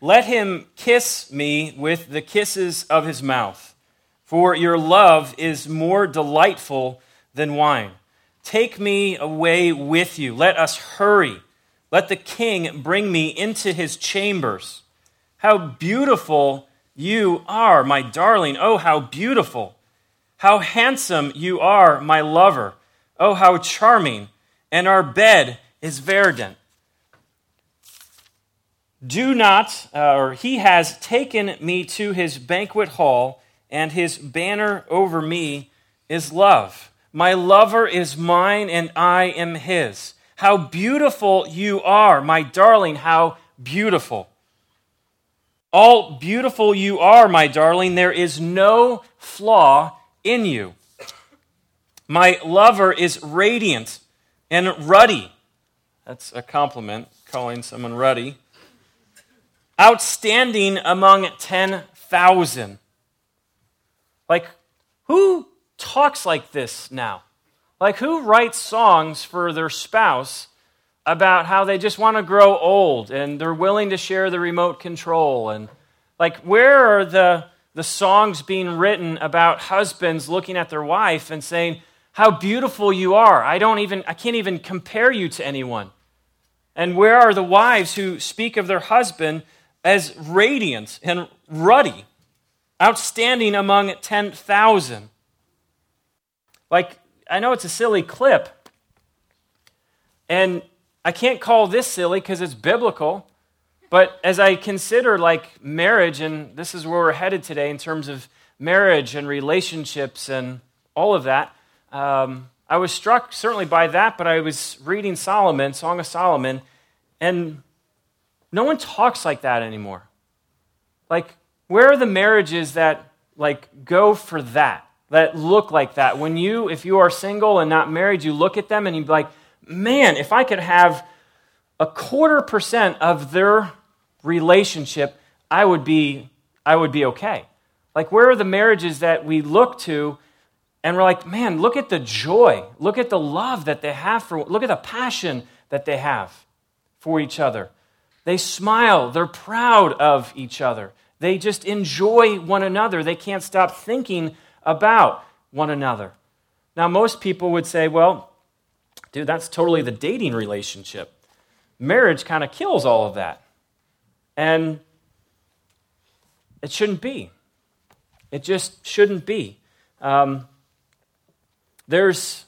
Let him kiss me with the kisses of his mouth, for your love is more delightful than wine. Take me away with you. Let us hurry. Let the king bring me into his chambers. How beautiful you are, my darling. Oh, how beautiful. How handsome you are, my lover. Oh, how charming. And our bed is verdant. Do not, uh, or he has taken me to his banquet hall, and his banner over me is love. My lover is mine, and I am his. How beautiful you are, my darling, how beautiful. All beautiful you are, my darling. There is no flaw in you. My lover is radiant and ruddy. That's a compliment, calling someone ruddy. Outstanding among 10,000. Like, who talks like this now? Like, who writes songs for their spouse about how they just want to grow old and they're willing to share the remote control. And like, where are the, the songs being written about husbands looking at their wife and saying, How beautiful you are. I don't even, I can't even compare you to anyone. And where are the wives who speak of their husband as radiant and ruddy, outstanding among 10,000? Like, I know it's a silly clip. And I can't call this silly because it's biblical. But as I consider like marriage, and this is where we're headed today in terms of marriage and relationships and all of that, um, I was struck certainly by that, but I was reading Solomon, Song of Solomon, and no one talks like that anymore. Like, where are the marriages that like go for that, that look like that? When you, if you are single and not married, you look at them and you be like, man, if I could have a quarter percent of their relationship, I would be, I would be okay. Like, where are the marriages that we look to and we're like, man, look at the joy, look at the love that they have for, look at the passion that they have for each other. They smile, they're proud of each other. They just enjoy one another. They can't stop thinking about one another. Now, most people would say, well, Dude, that's totally the dating relationship. Marriage kind of kills all of that. And it shouldn't be. It just shouldn't be. Um, there's,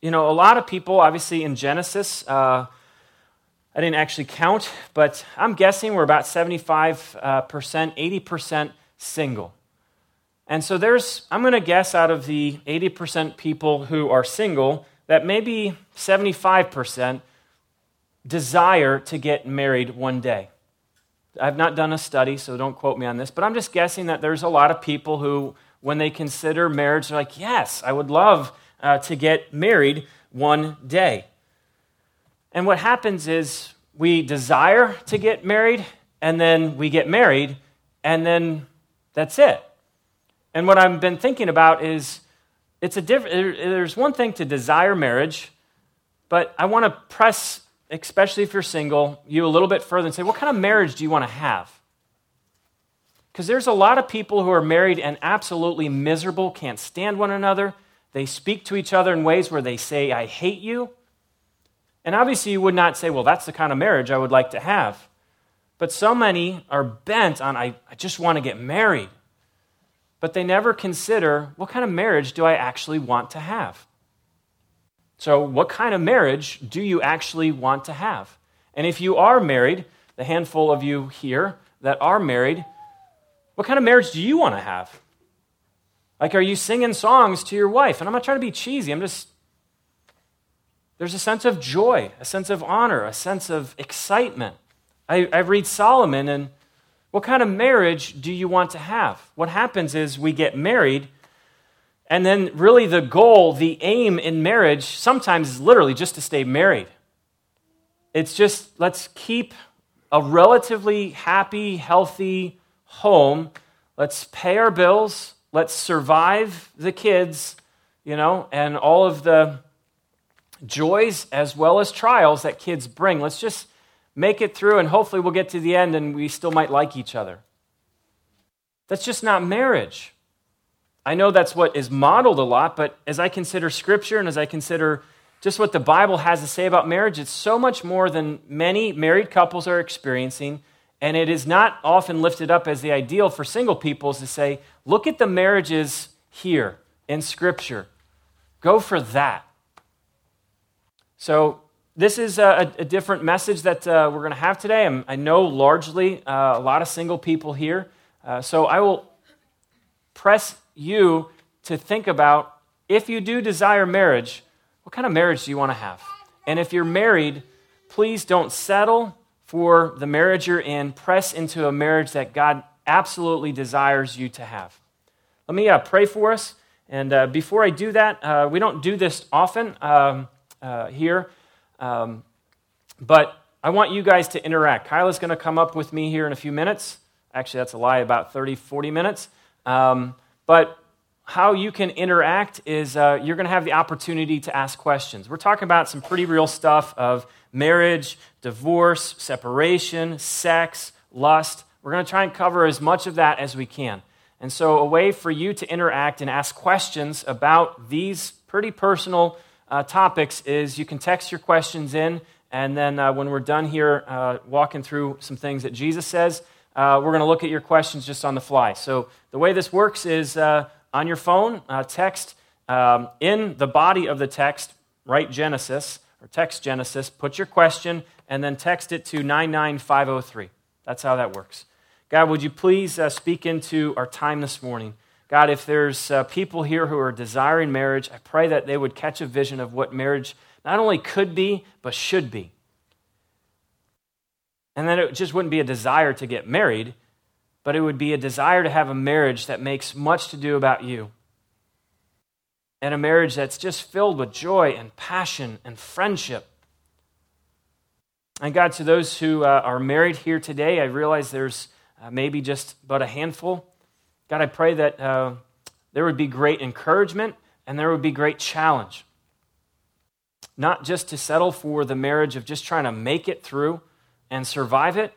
you know, a lot of people, obviously, in Genesis. Uh, I didn't actually count, but I'm guessing we're about 75%, uh, 80% single. And so there's, I'm going to guess out of the 80% people who are single, that maybe 75% desire to get married one day. I've not done a study, so don't quote me on this, but I'm just guessing that there's a lot of people who, when they consider marriage, are like, yes, I would love uh, to get married one day. And what happens is we desire to get married, and then we get married, and then that's it. And what I've been thinking about is it's a diff- there's one thing to desire marriage, but I want to press, especially if you're single, you a little bit further and say, what kind of marriage do you want to have? Because there's a lot of people who are married and absolutely miserable, can't stand one another. They speak to each other in ways where they say, I hate you. And obviously, you would not say, well, that's the kind of marriage I would like to have. But so many are bent on, I, I just want to get married but they never consider what kind of marriage do I actually want to have? So, what kind of marriage do you actually want to have? And if you are married, the handful of you here that are married, what kind of marriage do you want to have? Like, are you singing songs to your wife? And I'm not trying to be cheesy, I'm just. There's a sense of joy, a sense of honor, a sense of excitement. I, I read Solomon, and what kind of marriage do you want to have? What happens is we get married, and then really the goal, the aim in marriage, sometimes is literally just to stay married. It's just let's keep a relatively happy, healthy home. Let's pay our bills. Let's survive the kids, you know, and all of the joys as well as trials that kids bring. Let's just make it through, and hopefully we'll get to the end and we still might like each other. That's just not marriage. I know that's what is modeled a lot, but as I consider Scripture and as I consider just what the Bible has to say about marriage, it's so much more than many married couples are experiencing. And it is not often lifted up as the ideal for single people to say, look at the marriages here in Scripture. Go for that. So, this is a, a different message that uh, we're going to have today. I'm, i know largely uh, a lot of single people here. Uh, so, I will press you to think about if you do desire marriage, what kind of marriage do you want to have? And if you're married, please don't settle for the marriage you're in. Press into a marriage that God absolutely desires you to have. Let me uh, pray for us. And uh, before I do that, uh, we don't do this often um, uh, here, um, but I want you guys to interact. Kyla's going to come up with me here in a few minutes. Actually, that's a lie, about 30, 40 minutes. Um, but how you can interact is uh, you're going to have the opportunity to ask questions. We're talking about some pretty real stuff of marriage, divorce, separation, sex, lust. We're going to try and cover as much of that as we can. And so, a way for you to interact and ask questions about these pretty personal uh, topics is you can text your questions in, and then uh, when we're done here uh, walking through some things that Jesus says, uh, we're going to look at your questions just on the fly. So, the way this works is uh, on your phone, uh, text um, in the body of the text, write Genesis or text Genesis, put your question, and then text it to 99503. That's how that works. God, would you please speak into our time this morning? God, if there's uh, people here who are desiring marriage, I pray that they would catch a vision of what marriage not only could be, but should be. And then it just wouldn't be a desire to get married, but it would be a desire to have a marriage that makes much to do about you. And a marriage that's just filled with joy and passion and friendship. And God, to those who uh, are married here today, I realize there's uh, maybe just but a handful. God, I pray that uh, there would be great encouragement and there would be great challenge. Not just to settle for the marriage of just trying to make it through and survive it,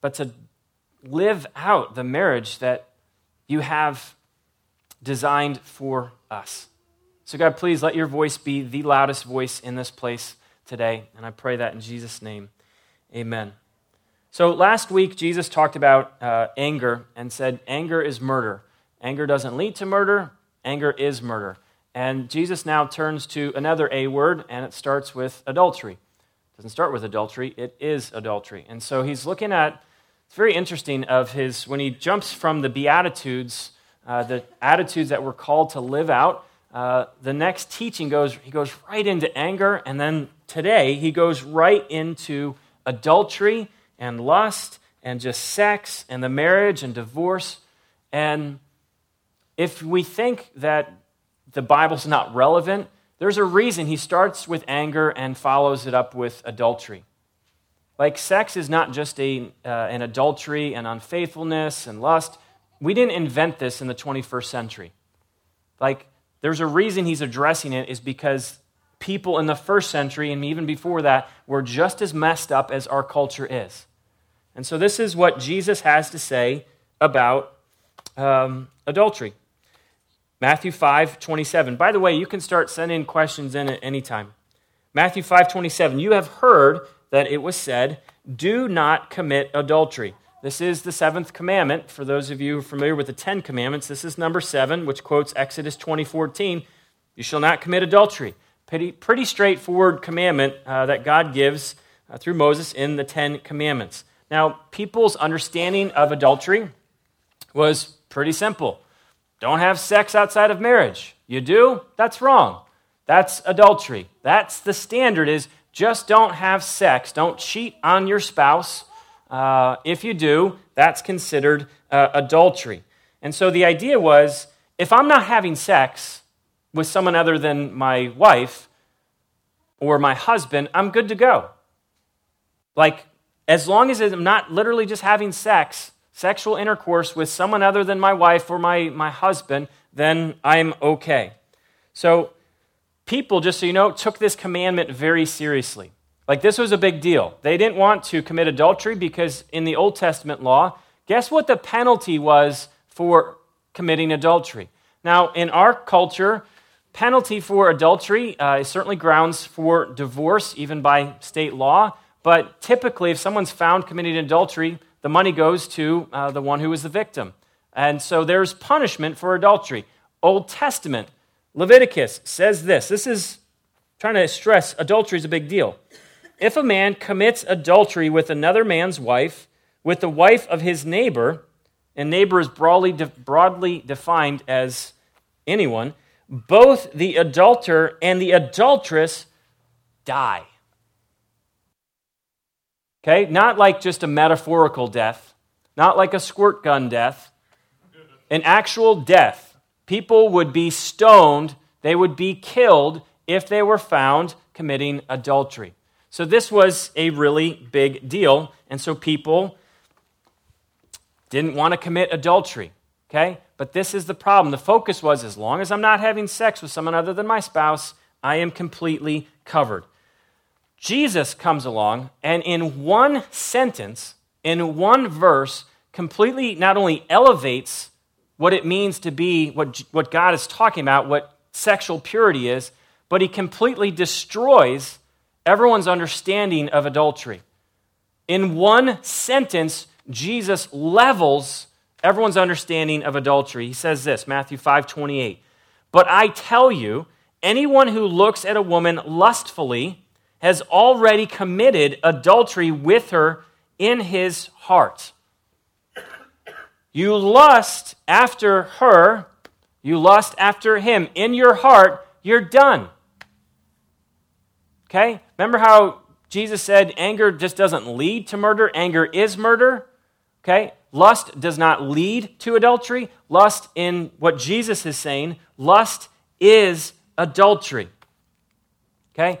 but to live out the marriage that you have designed for us. So, God, please let your voice be the loudest voice in this place today. And I pray that in Jesus' name. Amen. So, last week, Jesus talked about uh, anger and said, anger is murder. Anger doesn't lead to murder, anger is murder. And Jesus now turns to another A word, and it starts with adultery. It doesn't start with adultery, it is adultery. And so he's looking at it's very interesting of his when he jumps from the beatitudes uh, the attitudes that we're called to live out uh, the next teaching goes he goes right into anger and then today he goes right into adultery and lust and just sex and the marriage and divorce and if we think that the bible's not relevant there's a reason he starts with anger and follows it up with adultery like, sex is not just a, uh, an adultery and unfaithfulness and lust. We didn't invent this in the 21st century. Like, there's a reason he's addressing it, is because people in the first century and even before that were just as messed up as our culture is. And so, this is what Jesus has to say about um, adultery. Matthew 5 27. By the way, you can start sending questions in at any time. Matthew 5 27. You have heard that it was said, Do not commit adultery. This is the seventh commandment. For those of you familiar with the Ten Commandments, this is number seven, which quotes Exodus 20 14. You shall not commit adultery. Pretty, pretty straightforward commandment uh, that God gives uh, through Moses in the Ten Commandments. Now, people's understanding of adultery was pretty simple. Don't have sex outside of marriage. You do? That's wrong. That's adultery. That's the standard is just don't have sex. Don't cheat on your spouse. Uh, if you do, that's considered uh, adultery. And so the idea was if I'm not having sex with someone other than my wife or my husband, I'm good to go. Like, as long as I'm not literally just having sex, sexual intercourse with someone other than my wife or my, my husband, then I'm okay. So, people, just so you know, took this commandment very seriously. Like, this was a big deal. They didn't want to commit adultery because in the Old Testament law, guess what the penalty was for committing adultery? Now, in our culture, penalty for adultery uh, is certainly grounds for divorce, even by state law. But typically, if someone's found committing adultery, the money goes to uh, the one who was the victim. And so there's punishment for adultery. Old Testament, Leviticus says this. This is trying to stress adultery is a big deal. If a man commits adultery with another man's wife, with the wife of his neighbor, and neighbor is broadly, broadly defined as anyone, both the adulterer and the adulteress die. Okay? Not like just a metaphorical death, not like a squirt gun death, an actual death. People would be stoned, they would be killed if they were found committing adultery. So this was a really big deal, and so people didn't want to commit adultery. Okay? But this is the problem. The focus was as long as I'm not having sex with someone other than my spouse, I am completely covered. Jesus comes along and in one sentence, in one verse, completely not only elevates what it means to be what, what God is talking about, what sexual purity is, but he completely destroys everyone's understanding of adultery. In one sentence, Jesus levels everyone's understanding of adultery. He says this, Matthew 5 28. But I tell you, anyone who looks at a woman lustfully has already committed adultery with her in his heart. You lust after her, you lust after him. In your heart, you're done. Okay? Remember how Jesus said anger just doesn't lead to murder, anger is murder? Okay? Lust does not lead to adultery. Lust, in what Jesus is saying, lust is adultery. Okay?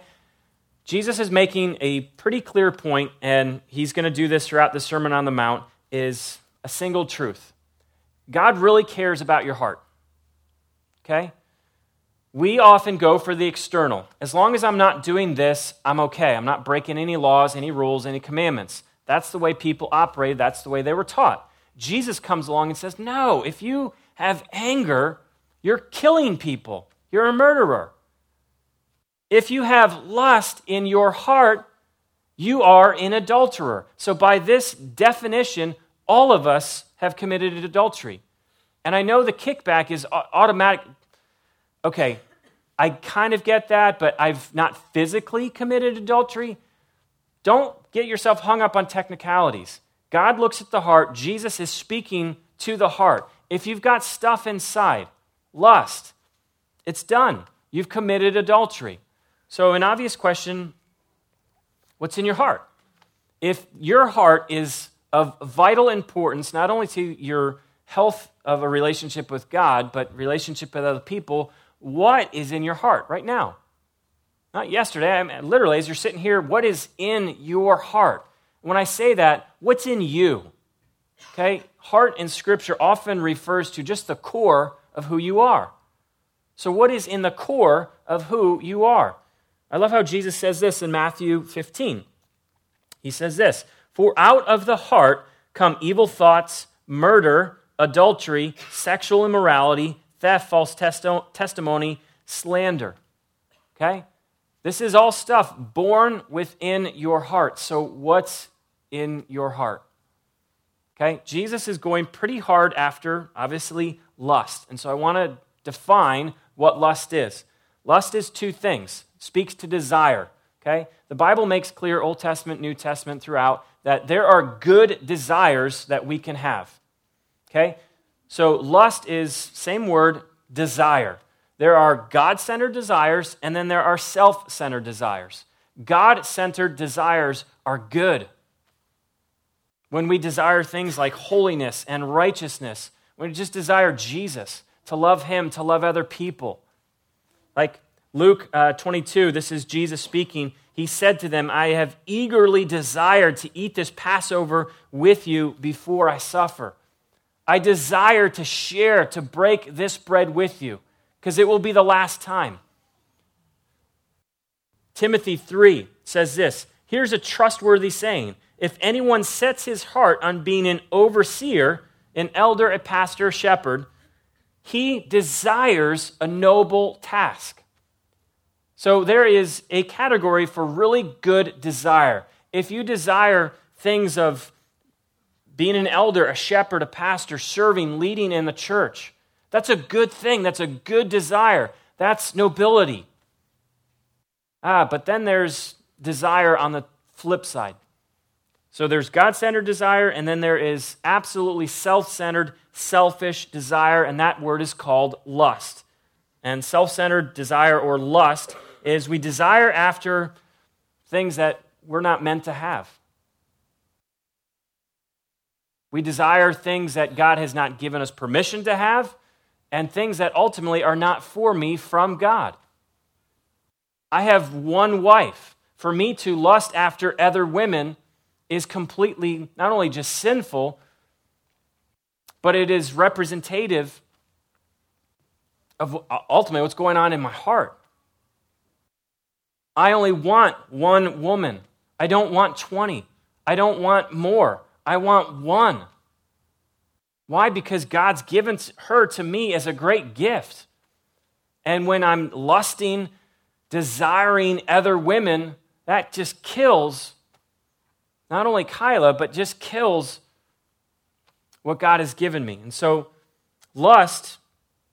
Jesus is making a pretty clear point, and he's going to do this throughout the Sermon on the Mount, is a single truth. God really cares about your heart. Okay? We often go for the external. As long as I'm not doing this, I'm okay. I'm not breaking any laws, any rules, any commandments. That's the way people operated, that's the way they were taught. Jesus comes along and says, No, if you have anger, you're killing people, you're a murderer. If you have lust in your heart, you are an adulterer. So, by this definition, all of us have committed adultery. And I know the kickback is automatic. Okay, I kind of get that, but I've not physically committed adultery. Don't get yourself hung up on technicalities. God looks at the heart. Jesus is speaking to the heart. If you've got stuff inside, lust, it's done. You've committed adultery. So, an obvious question what's in your heart? If your heart is of vital importance, not only to your health of a relationship with God, but relationship with other people, what is in your heart right now? Not yesterday. I mean, literally, as you're sitting here, what is in your heart? When I say that, what's in you? Okay? Heart in Scripture often refers to just the core of who you are. So, what is in the core of who you are? I love how Jesus says this in Matthew 15. He says this For out of the heart come evil thoughts, murder, adultery, sexual immorality, theft, false testo- testimony, slander. Okay? This is all stuff born within your heart. So, what's in your heart? Okay, Jesus is going pretty hard after, obviously, lust. And so, I want to define what lust is. Lust is two things speaks to desire. Okay? The Bible makes clear, Old Testament, New Testament, throughout, that there are good desires that we can have. Okay? So, lust is, same word, desire. There are God centered desires, and then there are self centered desires. God centered desires are good. When we desire things like holiness and righteousness, when we just desire Jesus, to love Him, to love other people. Like Luke uh, 22, this is Jesus speaking. He said to them, I have eagerly desired to eat this Passover with you before I suffer. I desire to share, to break this bread with you because it will be the last time. Timothy 3 says this Here's a trustworthy saying If anyone sets his heart on being an overseer, an elder, a pastor, a shepherd, he desires a noble task. So there is a category for really good desire. If you desire things of being an elder, a shepherd, a pastor, serving, leading in the church, that's a good thing. That's a good desire. That's nobility. Ah, but then there's desire on the flip side. So there's God centered desire, and then there is absolutely self centered, selfish desire, and that word is called lust. And self centered desire or lust is we desire after things that we're not meant to have. We desire things that God has not given us permission to have, and things that ultimately are not for me from God. I have one wife. For me to lust after other women is completely not only just sinful, but it is representative of uh, ultimately what's going on in my heart. I only want one woman. I don't want 20. I don't want more. I want one. Why? Because God's given her to me as a great gift. And when I'm lusting, desiring other women, that just kills not only Kyla, but just kills what God has given me. And so, lust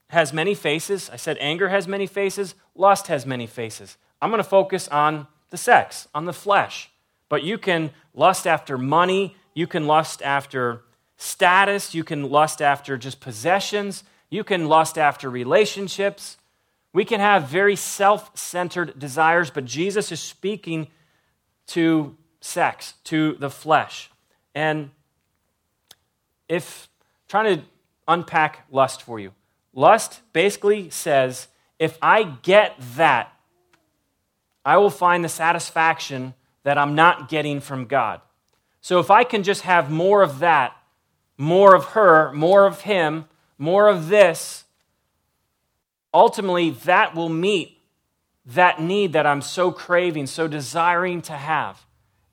has many faces. I said anger has many faces, lust has many faces. I'm going to focus on the sex, on the flesh. But you can lust after money, you can lust after status, you can lust after just possessions, you can lust after relationships. We can have very self centered desires, but Jesus is speaking to sex, to the flesh. And if trying to unpack lust for you, lust basically says if I get that, I will find the satisfaction that I'm not getting from God. So if I can just have more of that, more of her, more of him, more of this, ultimately that will meet that need that I'm so craving, so desiring to have.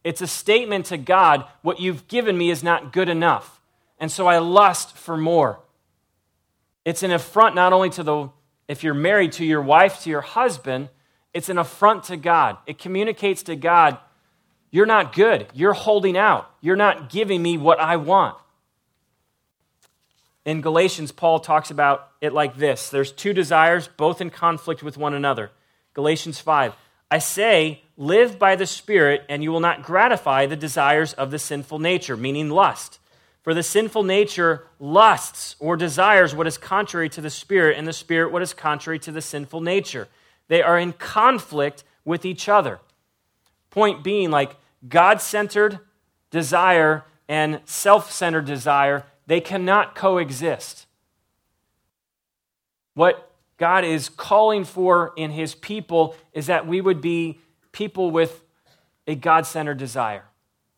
It's a statement to God what you've given me is not good enough. And so I lust for more. It's an affront not only to the, if you're married to your wife, to your husband, it's an affront to God. It communicates to God, you're not good. You're holding out. You're not giving me what I want. In Galatians, Paul talks about it like this there's two desires, both in conflict with one another. Galatians 5. I say, live by the Spirit, and you will not gratify the desires of the sinful nature, meaning lust. For the sinful nature lusts or desires what is contrary to the Spirit, and the Spirit what is contrary to the sinful nature. They are in conflict with each other. Point being, like God centered desire and self centered desire, they cannot coexist. What God is calling for in his people is that we would be people with a God centered desire,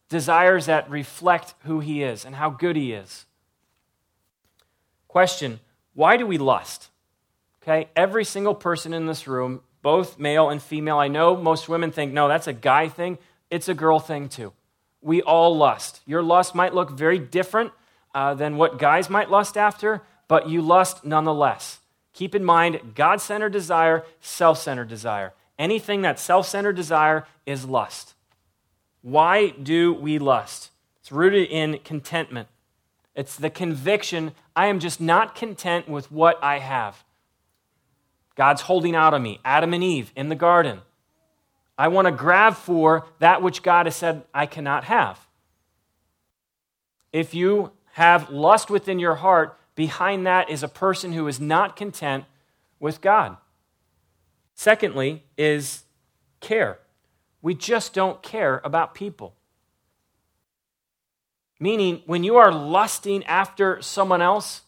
desires that reflect who he is and how good he is. Question Why do we lust? Okay, every single person in this room, both male and female, I know most women think, no, that's a guy thing. It's a girl thing too. We all lust. Your lust might look very different uh, than what guys might lust after, but you lust nonetheless. Keep in mind God centered desire, self centered desire. Anything that's self centered desire is lust. Why do we lust? It's rooted in contentment. It's the conviction I am just not content with what I have. God's holding out on me, Adam and Eve in the garden. I want to grab for that which God has said I cannot have. If you have lust within your heart, behind that is a person who is not content with God. Secondly, is care. We just don't care about people. Meaning, when you are lusting after someone else,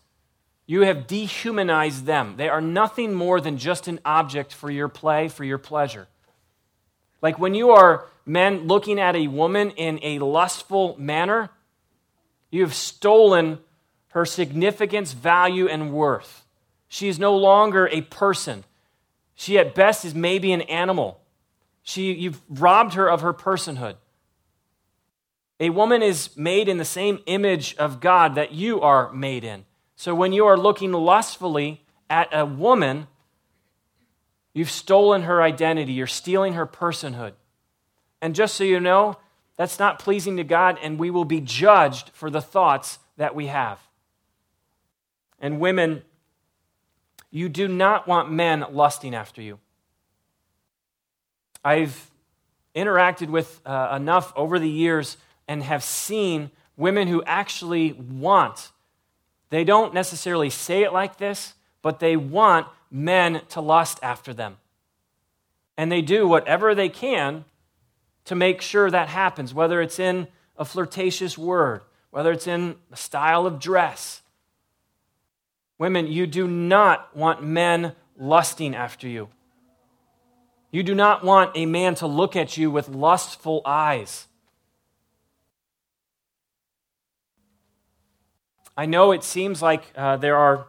you have dehumanized them. They are nothing more than just an object for your play, for your pleasure. Like when you are men looking at a woman in a lustful manner, you have stolen her significance, value, and worth. She is no longer a person. She, at best, is maybe an animal. She, you've robbed her of her personhood. A woman is made in the same image of God that you are made in. So when you are looking lustfully at a woman, you've stolen her identity, you're stealing her personhood. And just so you know, that's not pleasing to God, and we will be judged for the thoughts that we have. And women, you do not want men lusting after you. I've interacted with uh, enough over the years and have seen women who actually want, they don't necessarily say it like this, but they want men to lust after them. And they do whatever they can to make sure that happens, whether it's in a flirtatious word, whether it's in a style of dress. Women, you do not want men lusting after you. You do not want a man to look at you with lustful eyes. I know it seems like uh, there are,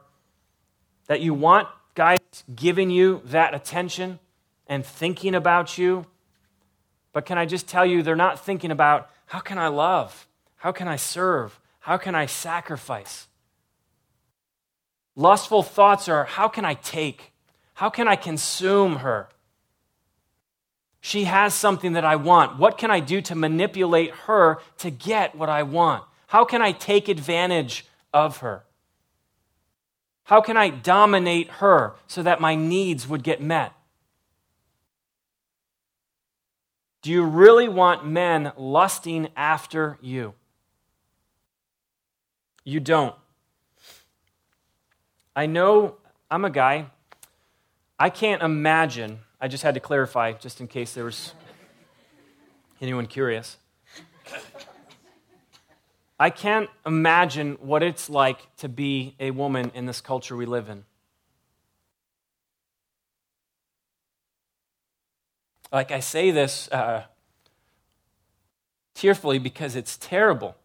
that you want guys giving you that attention and thinking about you. But can I just tell you, they're not thinking about how can I love? How can I serve? How can I sacrifice? Lustful thoughts are how can I take? How can I consume her? She has something that I want. What can I do to manipulate her to get what I want? How can I take advantage of her? How can I dominate her so that my needs would get met? Do you really want men lusting after you? You don't. I know I'm a guy. I can't imagine I just had to clarify, just in case there was anyone curious. I can't imagine what it's like to be a woman in this culture we live in. Like, I say this uh, tearfully because it's terrible.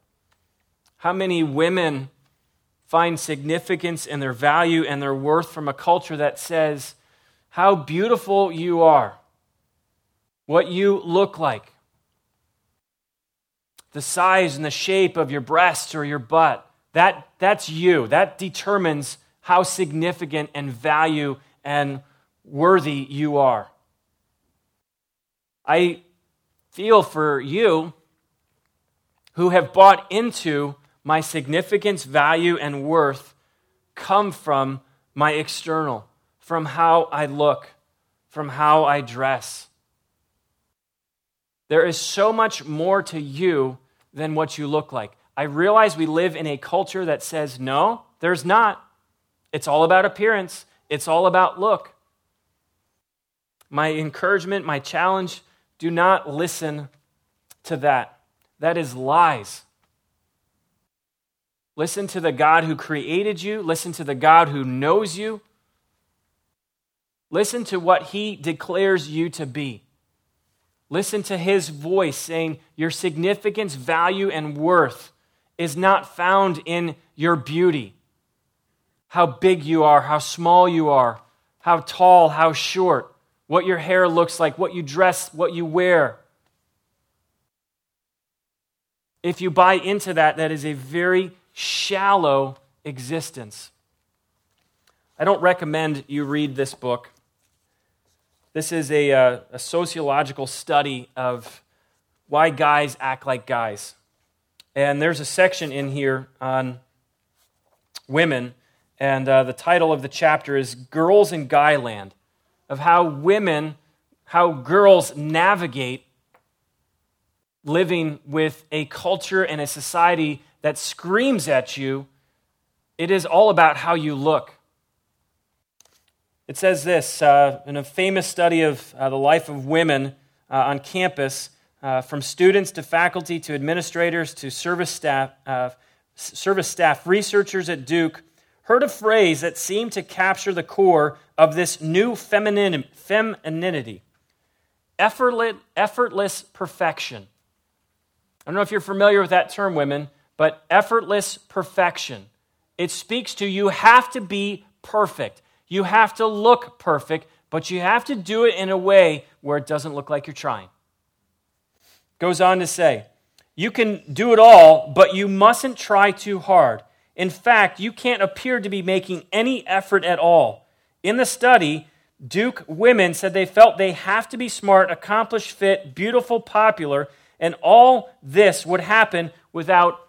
How many women find significance in their value and their worth from a culture that says, how beautiful you are, what you look like, the size and the shape of your breasts or your butt. That, that's you. That determines how significant and value and worthy you are. I feel for you who have bought into my significance, value, and worth come from my external from how I look, from how I dress. There is so much more to you than what you look like. I realize we live in a culture that says, no, there's not. It's all about appearance, it's all about look. My encouragement, my challenge do not listen to that. That is lies. Listen to the God who created you, listen to the God who knows you. Listen to what he declares you to be. Listen to his voice saying, Your significance, value, and worth is not found in your beauty. How big you are, how small you are, how tall, how short, what your hair looks like, what you dress, what you wear. If you buy into that, that is a very shallow existence. I don't recommend you read this book. This is a, uh, a sociological study of why guys act like guys. And there's a section in here on women, and uh, the title of the chapter is Girls in Guyland, of how women, how girls navigate living with a culture and a society that screams at you. It is all about how you look. It says this uh, in a famous study of uh, the life of women uh, on campus, uh, from students to faculty to administrators to service staff, uh, service staff, researchers at Duke heard a phrase that seemed to capture the core of this new femininity effortless, effortless perfection. I don't know if you're familiar with that term, women, but effortless perfection. It speaks to you have to be perfect. You have to look perfect, but you have to do it in a way where it doesn't look like you're trying. Goes on to say, You can do it all, but you mustn't try too hard. In fact, you can't appear to be making any effort at all. In the study, Duke women said they felt they have to be smart, accomplished, fit, beautiful, popular, and all this would happen without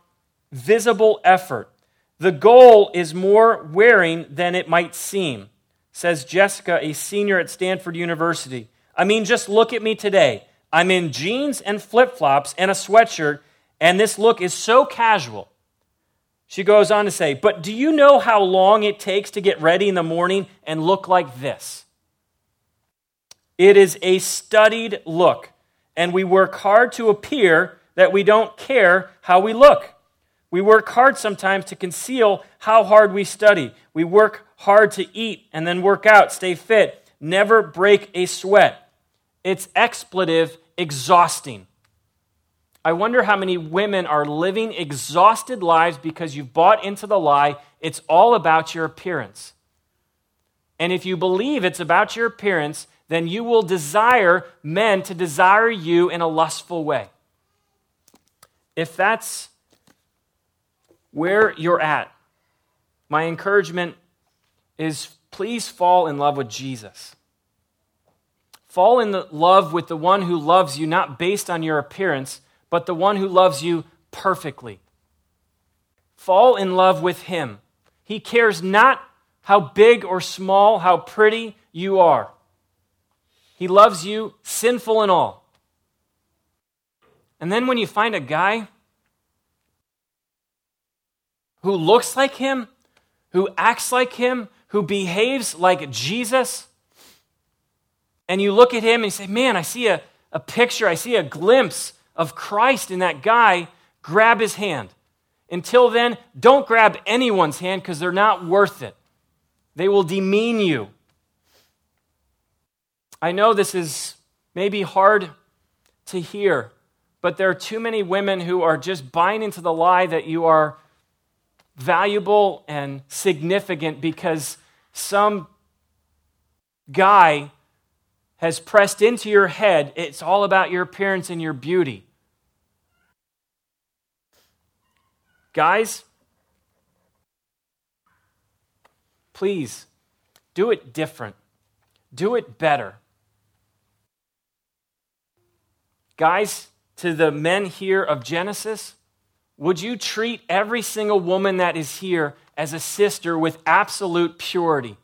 visible effort. The goal is more wearing than it might seem, says Jessica, a senior at Stanford University. I mean, just look at me today. I'm in jeans and flip flops and a sweatshirt, and this look is so casual. She goes on to say, But do you know how long it takes to get ready in the morning and look like this? It is a studied look, and we work hard to appear that we don't care how we look. We work hard sometimes to conceal how hard we study. We work hard to eat and then work out, stay fit, never break a sweat. It's expletive exhausting. I wonder how many women are living exhausted lives because you've bought into the lie it's all about your appearance. And if you believe it's about your appearance, then you will desire men to desire you in a lustful way. If that's where you're at, my encouragement is please fall in love with Jesus. Fall in love with the one who loves you not based on your appearance but the one who loves you perfectly. Fall in love with him. He cares not how big or small, how pretty you are. He loves you, sinful and all. And then when you find a guy who looks like him, who acts like him, who behaves like Jesus, and you look at him and you say, Man, I see a, a picture, I see a glimpse of Christ in that guy, grab his hand. Until then, don't grab anyone's hand because they're not worth it. They will demean you. I know this is maybe hard to hear, but there are too many women who are just buying into the lie that you are valuable and significant because some guy has pressed into your head, it's all about your appearance and your beauty. Guys, please do it different, do it better. Guys, to the men here of Genesis, would you treat every single woman that is here as a sister with absolute purity?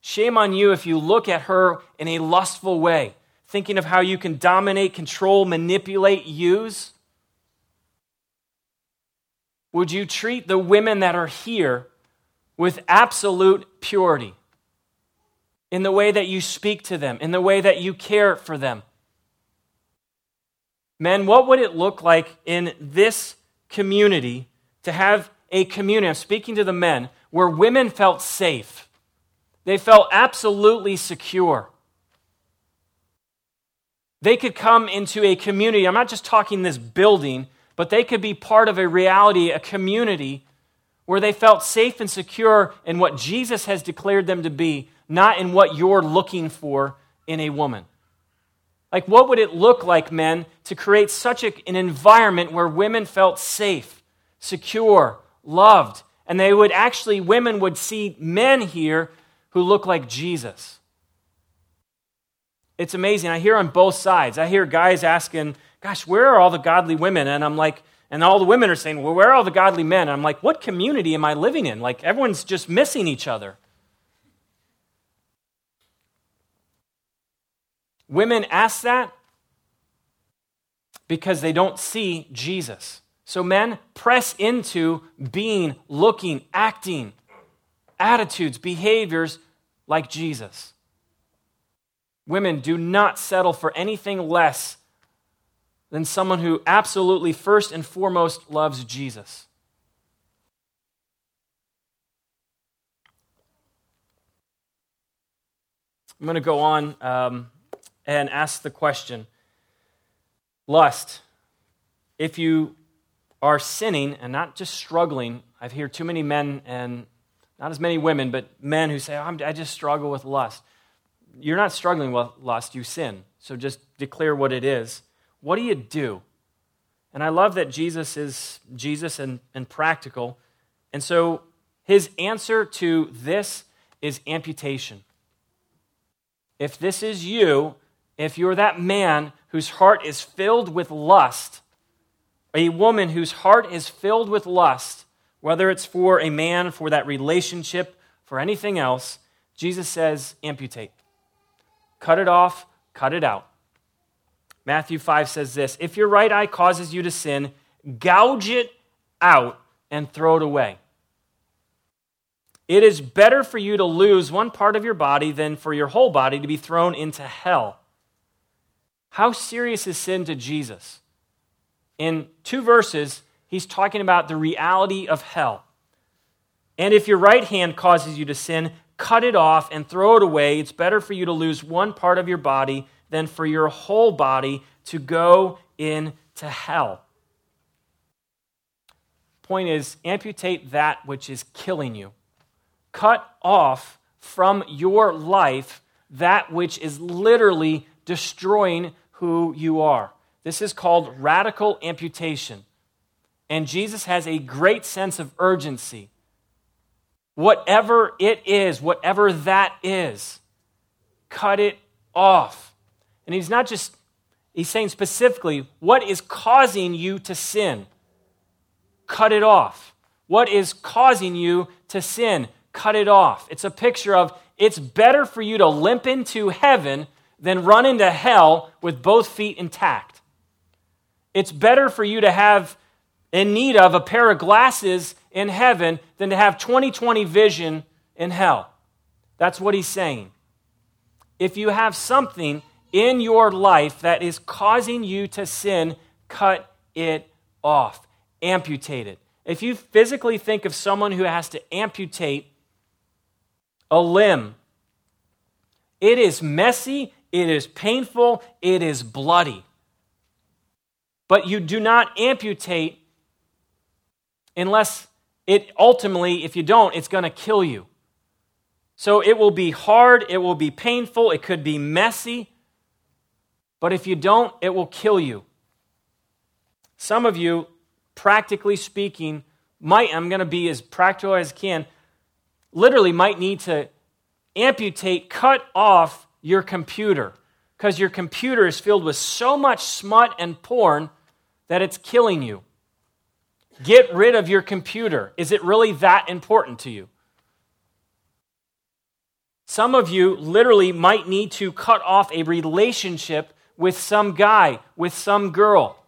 Shame on you if you look at her in a lustful way, thinking of how you can dominate, control, manipulate, use. Would you treat the women that are here with absolute purity in the way that you speak to them, in the way that you care for them? Men, what would it look like in this community to have a community? I'm speaking to the men where women felt safe they felt absolutely secure. They could come into a community. I'm not just talking this building, but they could be part of a reality, a community where they felt safe and secure in what Jesus has declared them to be, not in what you're looking for in a woman. Like, what would it look like, men, to create such a, an environment where women felt safe, secure, loved, and they would actually, women would see men here who look like Jesus. It's amazing. I hear on both sides. I hear guys asking, Gosh, where are all the godly women? And I'm like, and all the women are saying, Well, where are all the godly men? And I'm like, What community am I living in? Like, everyone's just missing each other. Women ask that because they don't see Jesus. So, men, press into being, looking, acting attitudes, behaviors like Jesus. Women, do not settle for anything less than someone who absolutely, first and foremost, loves Jesus. I'm going to go on um, and ask the question lust. If you are sinning and not just struggling, I've heard too many men and not as many women, but men who say, oh, I just struggle with lust. You're not struggling with lust, you sin. So just declare what it is. What do you do? And I love that Jesus is Jesus and, and practical. And so his answer to this is amputation. If this is you, if you're that man whose heart is filled with lust, a woman whose heart is filled with lust, whether it's for a man, for that relationship, for anything else, Jesus says, amputate. Cut it off, cut it out. Matthew 5 says this If your right eye causes you to sin, gouge it out and throw it away. It is better for you to lose one part of your body than for your whole body to be thrown into hell. How serious is sin to Jesus? In two verses, he's talking about the reality of hell. And if your right hand causes you to sin, cut it off and throw it away. It's better for you to lose one part of your body than for your whole body to go into hell. Point is, amputate that which is killing you. Cut off from your life that which is literally destroying who you are. This is called radical amputation. And Jesus has a great sense of urgency. Whatever it is, whatever that is, cut it off. And he's not just, he's saying specifically, what is causing you to sin? Cut it off. What is causing you to sin? Cut it off. It's a picture of it's better for you to limp into heaven than run into hell with both feet intact. It's better for you to have in need of a pair of glasses in heaven than to have 2020 vision in hell. That's what he's saying. If you have something in your life that is causing you to sin, cut it off, amputate it. If you physically think of someone who has to amputate a limb, it is messy, it is painful, it is bloody. But you do not amputate unless it ultimately, if you don't, it's going to kill you. So it will be hard, it will be painful, it could be messy, but if you don't, it will kill you. Some of you, practically speaking, might, I'm going to be as practical as I can, literally might need to amputate, cut off your computer because your computer is filled with so much smut and porn that it's killing you. Get rid of your computer. Is it really that important to you? Some of you literally might need to cut off a relationship with some guy, with some girl.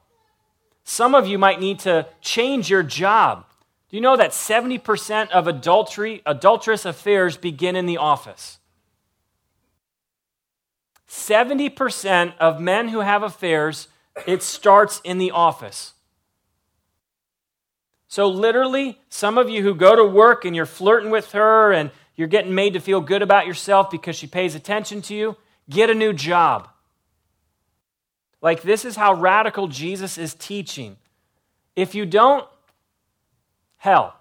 Some of you might need to change your job. Do you know that 70% of adultery, adulterous affairs begin in the office? 70% of men who have affairs, it starts in the office. So, literally, some of you who go to work and you're flirting with her and you're getting made to feel good about yourself because she pays attention to you, get a new job. Like, this is how radical Jesus is teaching. If you don't, hell.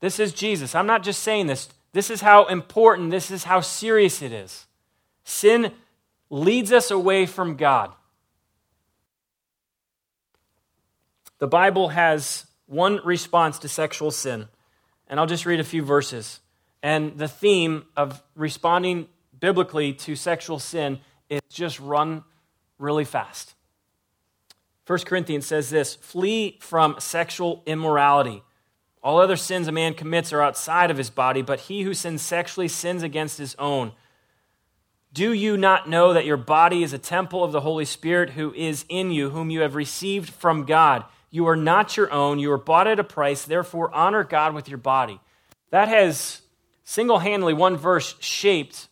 This is Jesus. I'm not just saying this. This is how important, this is how serious it is. Sin leads us away from God. The Bible has one response to sexual sin. And I'll just read a few verses. And the theme of responding biblically to sexual sin is just run really fast. 1 Corinthians says this flee from sexual immorality. All other sins a man commits are outside of his body, but he who sins sexually sins against his own. Do you not know that your body is a temple of the Holy Spirit who is in you, whom you have received from God? You are not your own. You are bought at a price. Therefore, honor God with your body. That has single handedly, one verse, shaped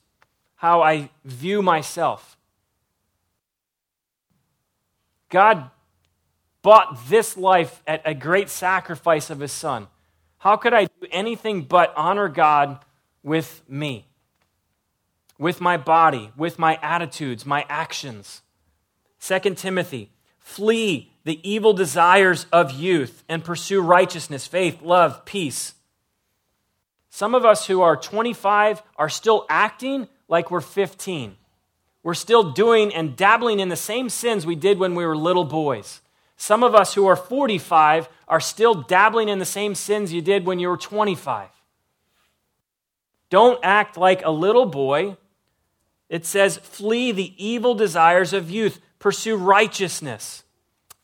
how I view myself. God bought this life at a great sacrifice of his son. How could I do anything but honor God with me, with my body, with my attitudes, my actions? 2 Timothy, flee the evil desires of youth and pursue righteousness, faith, love, peace. Some of us who are 25 are still acting like we're 15. We're still doing and dabbling in the same sins we did when we were little boys. Some of us who are 45 are still dabbling in the same sins you did when you were 25. Don't act like a little boy. It says, flee the evil desires of youth, pursue righteousness.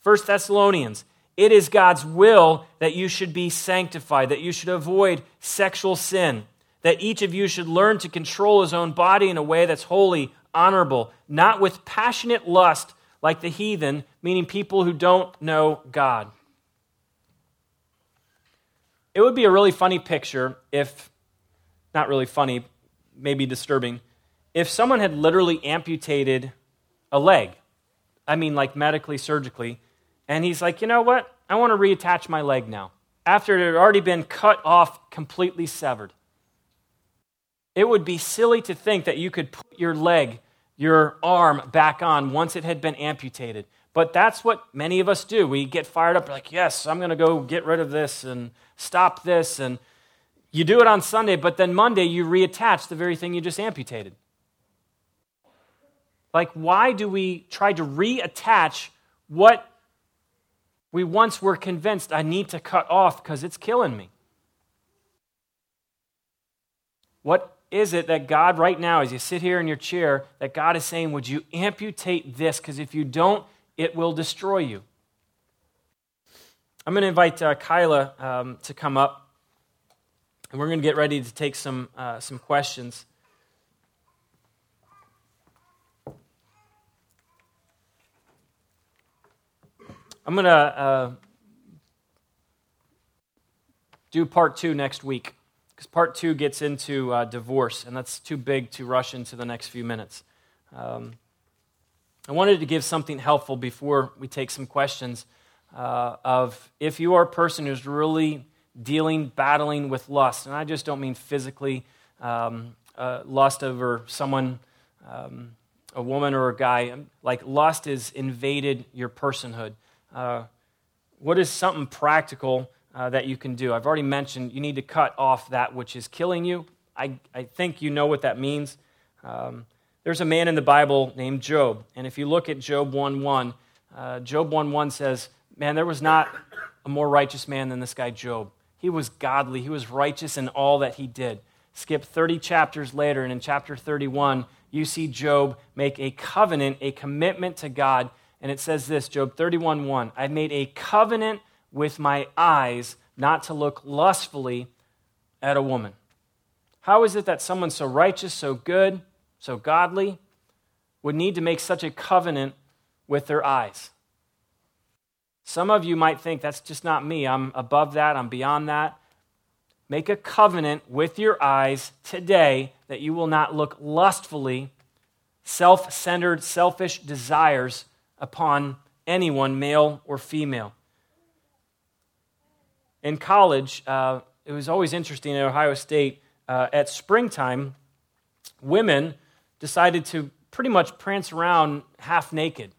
1 Thessalonians, it is God's will that you should be sanctified, that you should avoid sexual sin, that each of you should learn to control his own body in a way that's holy, honorable, not with passionate lust like the heathen, meaning people who don't know God. It would be a really funny picture if, not really funny, maybe disturbing, if someone had literally amputated a leg. I mean, like medically, surgically, and he's like, you know what? I want to reattach my leg now. After it had already been cut off, completely severed. It would be silly to think that you could put your leg, your arm back on once it had been amputated. But that's what many of us do. We get fired up, like, yes, I'm going to go get rid of this and stop this. And you do it on Sunday, but then Monday you reattach the very thing you just amputated. Like, why do we try to reattach what we once were convinced I need to cut off because it's killing me. What is it that God, right now, as you sit here in your chair, that God is saying, Would you amputate this? Because if you don't, it will destroy you. I'm going to invite uh, Kyla um, to come up, and we're going to get ready to take some, uh, some questions. I'm going to uh, do part two next week because part two gets into uh, divorce, and that's too big to rush into the next few minutes. Um, I wanted to give something helpful before we take some questions uh, of if you are a person who's really dealing, battling with lust, and I just don't mean physically um, uh, lust over someone, um, a woman or a guy. Like lust has invaded your personhood. Uh, what is something practical uh, that you can do? I've already mentioned you need to cut off that which is killing you. I, I think you know what that means. Um, there's a man in the Bible named Job, and if you look at Job 1 1, uh, Job 1 1 says, Man, there was not a more righteous man than this guy, Job. He was godly, he was righteous in all that he did. Skip 30 chapters later, and in chapter 31, you see Job make a covenant, a commitment to God and it says this Job 31 1 I've made a covenant with my eyes not to look lustfully at a woman. How is it that someone so righteous, so good, so godly would need to make such a covenant with their eyes? Some of you might think that's just not me. I'm above that, I'm beyond that. Make a covenant with your eyes today that you will not look lustfully, self centered, selfish desires upon anyone, male or female. In college, uh, it was always interesting at Ohio State. Uh, at springtime, women decided to pretty much prance around half naked.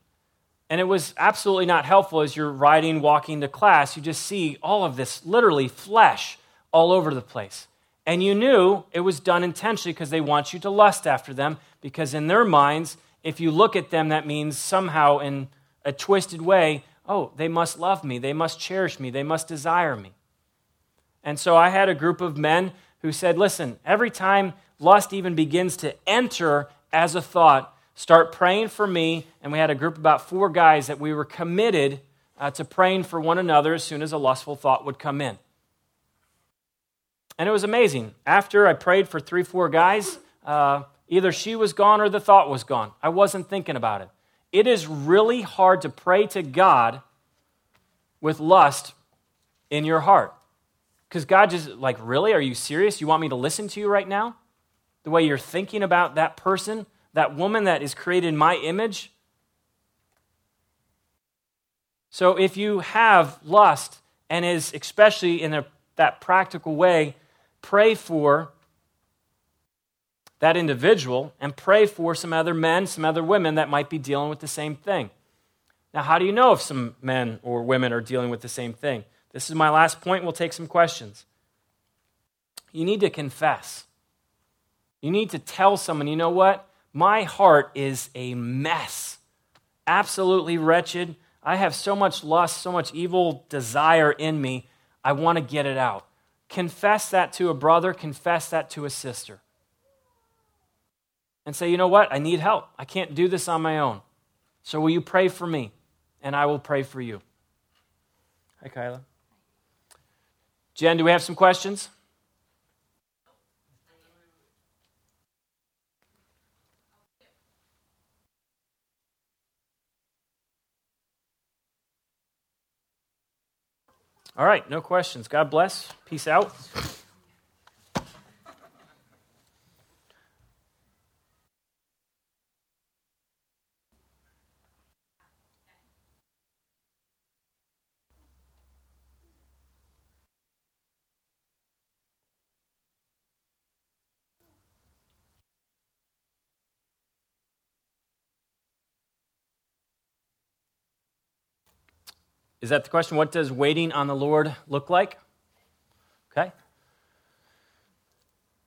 And it was absolutely not helpful as you're riding, walking to class. You just see all of this literally flesh all over the place. And you knew it was done intentionally because they want you to lust after them, because in their minds, if you look at them, that means somehow in a twisted way, oh, they must love me, they must cherish me, they must desire me. And so I had a group of men who said, listen, every time lust even begins to enter as a thought, start praying for me. And we had a group about four guys that we were committed uh, to praying for one another as soon as a lustful thought would come in. And it was amazing. After I prayed for three, four guys, uh, Either she was gone or the thought was gone. I wasn't thinking about it. It is really hard to pray to God with lust in your heart. Because God just, like, really? Are you serious? You want me to listen to you right now? The way you're thinking about that person, that woman that is created in my image? So if you have lust and is, especially in a, that practical way, pray for that individual and pray for some other men, some other women that might be dealing with the same thing. Now, how do you know if some men or women are dealing with the same thing? This is my last point. We'll take some questions. You need to confess. You need to tell someone, you know what? My heart is a mess. Absolutely wretched. I have so much lust, so much evil desire in me. I want to get it out. Confess that to a brother, confess that to a sister. And say, you know what? I need help. I can't do this on my own. So will you pray for me? And I will pray for you. Hi, Kyla. Jen, do we have some questions? All right, no questions. God bless. Peace out. Is that the question? What does waiting on the Lord look like? Okay.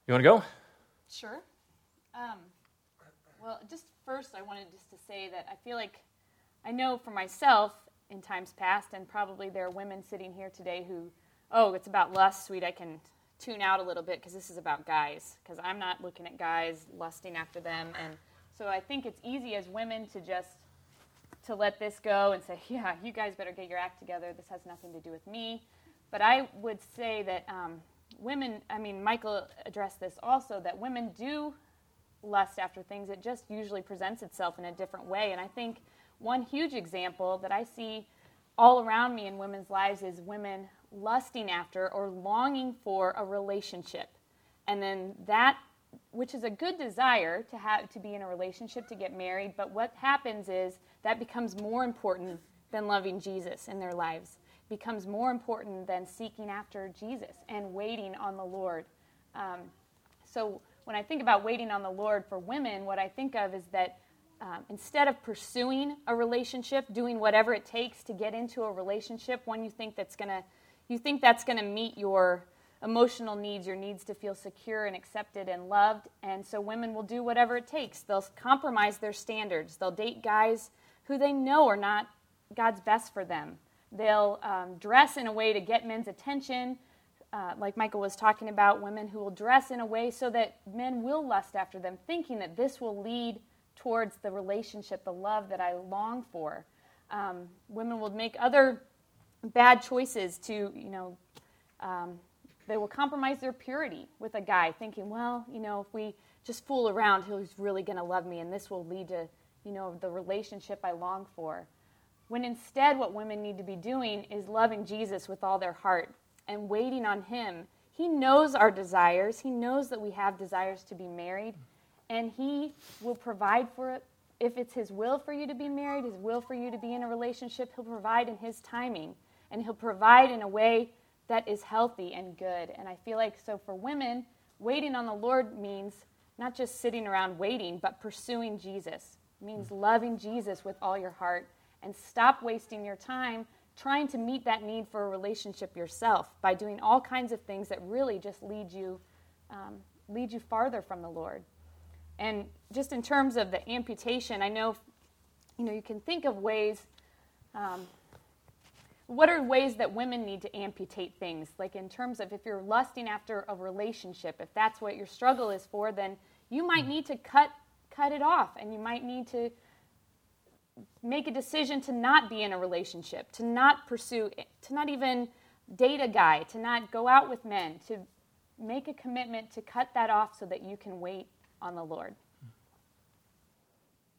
You want to go? Sure. Um, well, just first, I wanted just to say that I feel like I know for myself in times past, and probably there are women sitting here today who, oh, it's about lust, sweet. I can tune out a little bit because this is about guys. Because I'm not looking at guys, lusting after them, and so I think it's easy as women to just to let this go and say, yeah, you guys better get your act together. This has nothing to do with me. But I would say that um, women, I mean, Michael addressed this also, that women do lust after things. It just usually presents itself in a different way. And I think one huge example that I see all around me in women's lives is women lusting after or longing for a relationship. And then that which is a good desire to have to be in a relationship to get married but what happens is that becomes more important than loving jesus in their lives becomes more important than seeking after jesus and waiting on the lord. Um, so when i think about waiting on the lord for women what i think of is that um, instead of pursuing a relationship doing whatever it takes to get into a relationship one you think that's going to you think that's going to meet your emotional needs, your needs to feel secure and accepted and loved. And so women will do whatever it takes. They'll compromise their standards. They'll date guys who they know are not God's best for them. They'll um, dress in a way to get men's attention. Uh, like Michael was talking about, women who will dress in a way so that men will lust after them, thinking that this will lead towards the relationship, the love that I long for. Um, women will make other bad choices to, you know, um, they will compromise their purity with a guy, thinking, well, you know, if we just fool around, he's really going to love me, and this will lead to, you know, the relationship I long for. When instead, what women need to be doing is loving Jesus with all their heart and waiting on Him. He knows our desires, He knows that we have desires to be married, and He will provide for it. If it's His will for you to be married, His will for you to be in a relationship, He'll provide in His timing. And He'll provide in a way that is healthy and good. And I feel like so for women, waiting on the Lord means not just sitting around waiting, but pursuing Jesus. It means loving Jesus with all your heart and stop wasting your time trying to meet that need for a relationship yourself by doing all kinds of things that really just lead you um, lead you farther from the Lord. And just in terms of the amputation, I know you know you can think of ways um, what are ways that women need to amputate things? Like in terms of if you're lusting after a relationship, if that's what your struggle is for, then you might mm-hmm. need to cut cut it off and you might need to make a decision to not be in a relationship, to not pursue to not even date a guy, to not go out with men, to make a commitment to cut that off so that you can wait on the Lord.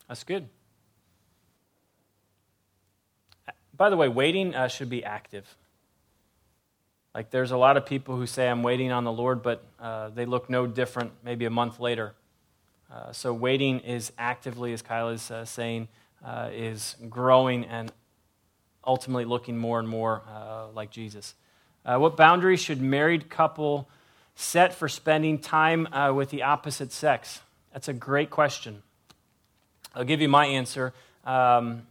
That's good. By the way, waiting uh, should be active. Like, there's a lot of people who say, I'm waiting on the Lord, but uh, they look no different maybe a month later. Uh, so, waiting is actively, as Kyle is uh, saying, uh, is growing and ultimately looking more and more uh, like Jesus. what boundaries should married couple set for spending time with the opposite sex? That's a great question. I'll give you my answer. Um,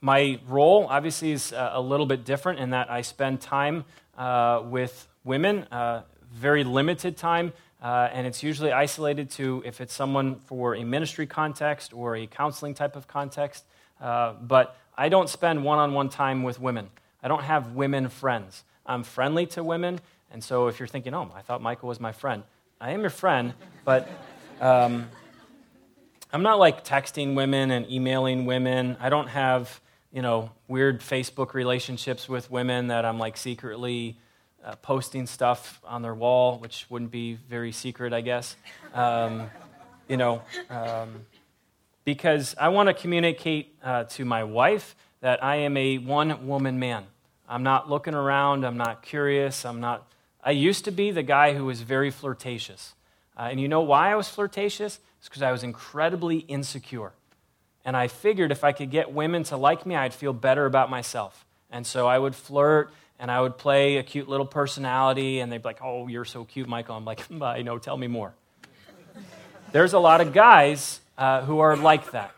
my role, obviously, is uh, a little bit different in that I spend time uh, with women, uh, very limited time, uh, and it's usually isolated to if it's someone for a ministry context or a counseling type of context. Uh, but I don't spend one on one time with women. I don't have women friends. I'm friendly to women, and so if you're thinking, oh, I thought Michael was my friend, I am your friend, but um, I'm not like texting women and emailing women. I don't have, you know, weird Facebook relationships with women that I'm like secretly uh, posting stuff on their wall, which wouldn't be very secret, I guess. Um, you know, um, because I want to communicate uh, to my wife that I am a one woman man. I'm not looking around, I'm not curious, I'm not. I used to be the guy who was very flirtatious. Uh, and you know why I was flirtatious? It's because I was incredibly insecure. And I figured if I could get women to like me, I'd feel better about myself. And so I would flirt and I would play a cute little personality, and they'd be like, Oh, you're so cute, Michael. I'm like, I know, tell me more. There's a lot of guys uh, who are like that.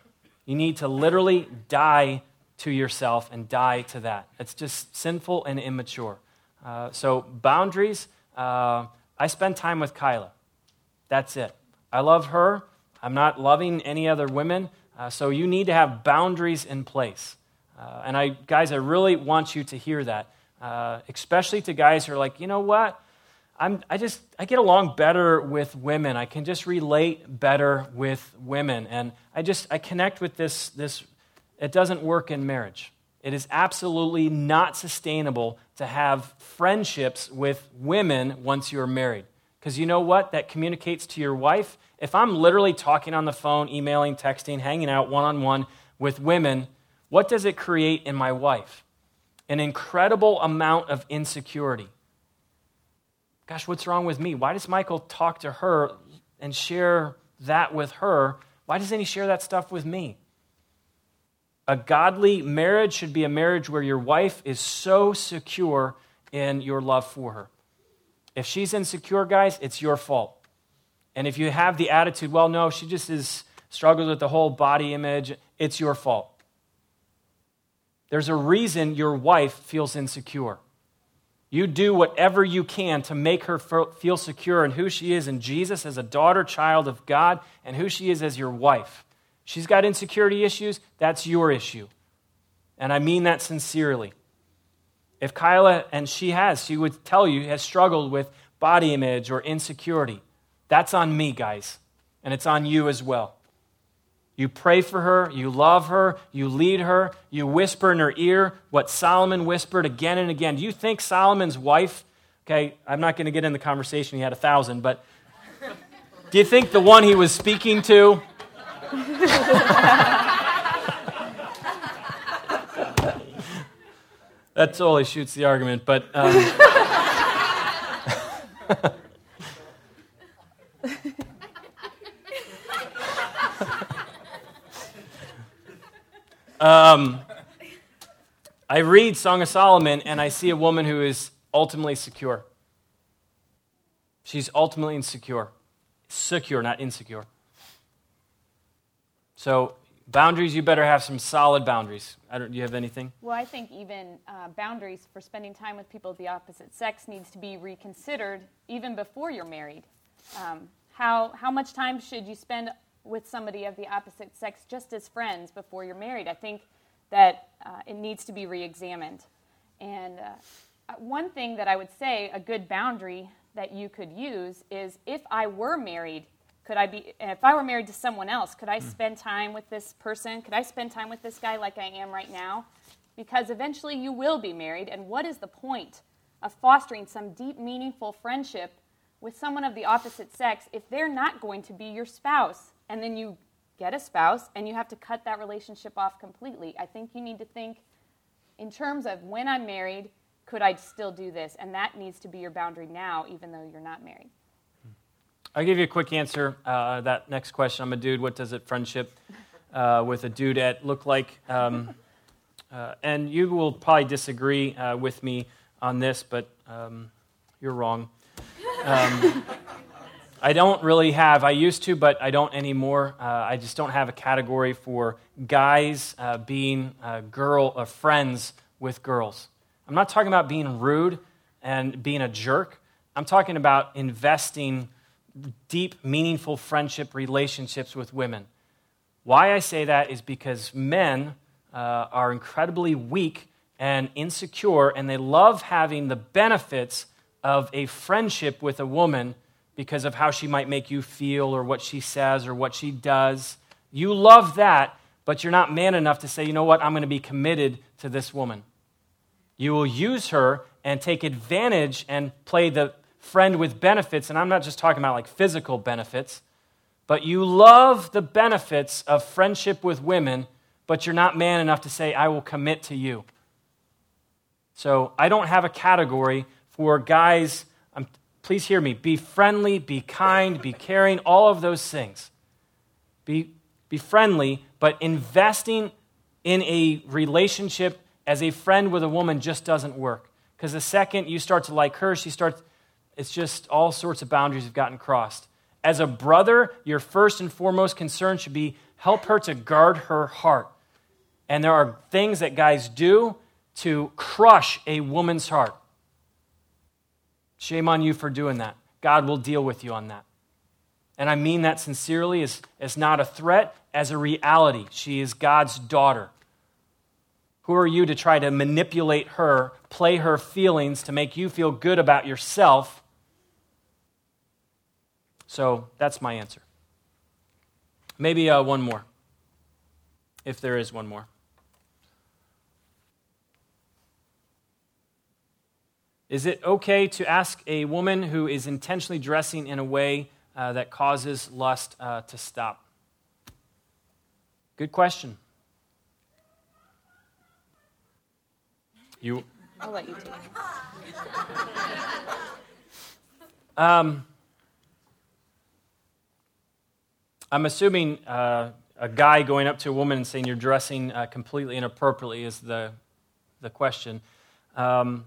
You need to literally die to yourself and die to that. It's just sinful and immature. Uh, so, boundaries, uh, I spend time with Kyla. That's it. I love her. I'm not loving any other women. Uh, so, you need to have boundaries in place. Uh, and I, guys, I really want you to hear that, uh, especially to guys who are like, you know what? I'm, I just I get along better with women. I can just relate better with women, and I just I connect with this this. It doesn't work in marriage. It is absolutely not sustainable to have friendships with women once you're married. Because you know what? That communicates to your wife. If I'm literally talking on the phone, emailing, texting, hanging out one on one with women, what does it create in my wife? An incredible amount of insecurity gosh, what's wrong with me? Why does Michael talk to her and share that with her? Why doesn't he share that stuff with me? A godly marriage should be a marriage where your wife is so secure in your love for her. If she's insecure, guys, it's your fault. And if you have the attitude, well, no, she just is struggles with the whole body image, it's your fault. There's a reason your wife feels insecure. You do whatever you can to make her feel secure in who she is in Jesus as a daughter, child of God, and who she is as your wife. She's got insecurity issues, that's your issue. And I mean that sincerely. If Kyla, and she has, she would tell you, has struggled with body image or insecurity, that's on me, guys. And it's on you as well. You pray for her, you love her, you lead her, you whisper in her ear what Solomon whispered again and again. Do you think Solomon's wife, okay, I'm not going to get in the conversation, he had a thousand, but do you think the one he was speaking to? that totally shoots the argument, but. Um, Um, I read Song of Solomon and I see a woman who is ultimately secure. She's ultimately insecure. Secure, not insecure. So, boundaries, you better have some solid boundaries. I don't, do you have anything? Well, I think even uh, boundaries for spending time with people of the opposite sex needs to be reconsidered even before you're married. Um, how, how much time should you spend with somebody of the opposite sex just as friends before you're married. I think that uh, it needs to be re examined. And uh, one thing that I would say, a good boundary that you could use is if I were married, could I be, if I were married to someone else, could I hmm. spend time with this person? Could I spend time with this guy like I am right now? Because eventually you will be married, and what is the point of fostering some deep, meaningful friendship with someone of the opposite sex if they're not going to be your spouse? And then you get a spouse and you have to cut that relationship off completely. I think you need to think in terms of when I'm married, could I still do this? And that needs to be your boundary now, even though you're not married. I'll give you a quick answer. Uh, that next question I'm a dude. What does it friendship uh, with a dudette look like? Um, uh, and you will probably disagree uh, with me on this, but um, you're wrong. Um, I don't really have, I used to, but I don't anymore. Uh, I just don't have a category for guys uh, being uh, girl uh, friends with girls. I'm not talking about being rude and being a jerk. I'm talking about investing deep, meaningful friendship relationships with women. Why I say that is because men uh, are incredibly weak and insecure, and they love having the benefits of a friendship with a woman because of how she might make you feel or what she says or what she does. You love that, but you're not man enough to say, you know what, I'm going to be committed to this woman. You will use her and take advantage and play the friend with benefits. And I'm not just talking about like physical benefits, but you love the benefits of friendship with women, but you're not man enough to say, I will commit to you. So I don't have a category for guys. Please hear me. Be friendly, be kind, be caring, all of those things. Be, be friendly, but investing in a relationship as a friend with a woman just doesn't work. Because the second you start to like her, she starts, it's just all sorts of boundaries have gotten crossed. As a brother, your first and foremost concern should be help her to guard her heart. And there are things that guys do to crush a woman's heart. Shame on you for doing that. God will deal with you on that. And I mean that sincerely as, as not a threat, as a reality. She is God's daughter. Who are you to try to manipulate her, play her feelings to make you feel good about yourself? So that's my answer. Maybe uh, one more, if there is one more. Is it okay to ask a woman who is intentionally dressing in a way uh, that causes lust uh, to stop? Good question. You. I'll let you take it. Um, I'm assuming uh, a guy going up to a woman and saying you're dressing uh, completely inappropriately is the, the question. Um,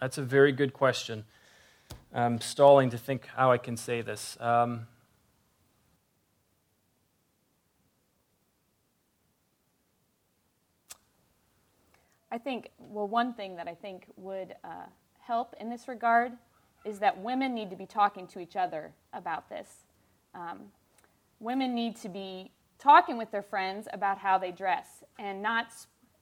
that's a very good question. I'm stalling to think how I can say this. Um, I think, well, one thing that I think would uh, help in this regard is that women need to be talking to each other about this. Um, women need to be talking with their friends about how they dress and not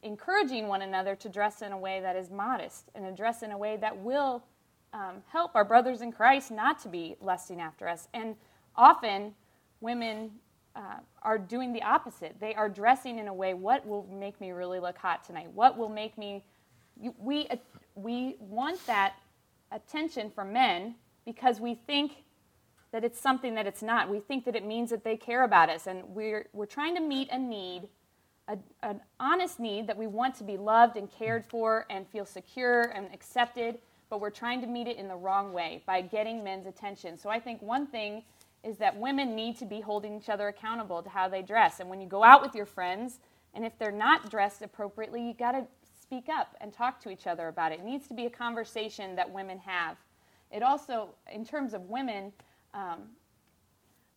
encouraging one another to dress in a way that is modest and to dress in a way that will um, help our brothers in Christ not to be lusting after us. And often, women uh, are doing the opposite. They are dressing in a way, what will make me really look hot tonight? What will make me. We, we want that attention from men because we think that it's something that it's not. We think that it means that they care about us. And we're, we're trying to meet a need, a, an honest need that we want to be loved and cared for and feel secure and accepted, but we're trying to meet it in the wrong way by getting men's attention. So I think one thing is that women need to be holding each other accountable to how they dress. And when you go out with your friends, and if they're not dressed appropriately, you got to speak up and talk to each other about it. It needs to be a conversation that women have. It also, in terms of women, um,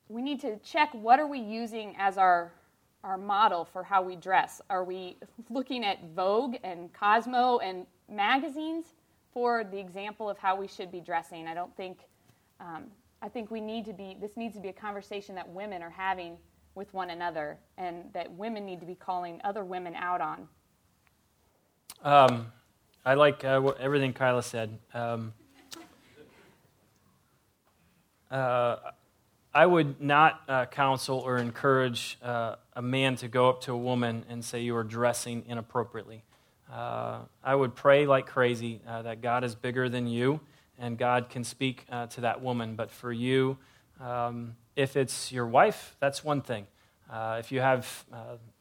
we need to check what are we using as our our model for how we dress. Are we looking at Vogue and Cosmo and magazines for the example of how we should be dressing? I don't think um, I think we need to be, this needs to be a conversation that women are having with one another and that women need to be calling other women out on. Um, I like uh, everything Kyla said. Um, uh, I would not uh, counsel or encourage uh, a man to go up to a woman and say you are dressing inappropriately. Uh, I would pray like crazy uh, that God is bigger than you and God can speak uh, to that woman. But for you, um, if it's your wife, that's one thing. Uh, if you have,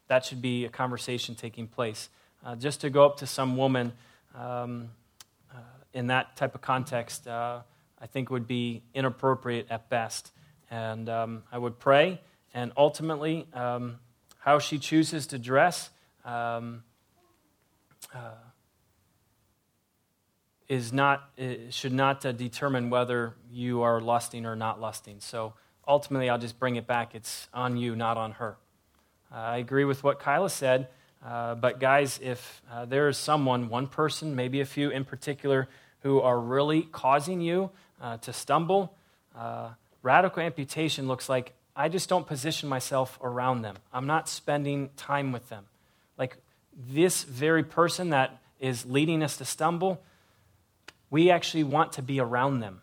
that should be a conversation taking place. Just to go up to some woman um, in that type of context, I think would be inappropriate at best. And um, I would pray, and ultimately, um, how she chooses to dress. Um, is not, should not uh, determine whether you are lusting or not lusting. So ultimately, I'll just bring it back. It's on you, not on her. Uh, I agree with what Kyla said. Uh, but, guys, if uh, there is someone, one person, maybe a few in particular, who are really causing you uh, to stumble, uh, radical amputation looks like I just don't position myself around them. I'm not spending time with them. Like this very person that is leading us to stumble, we actually want to be around them.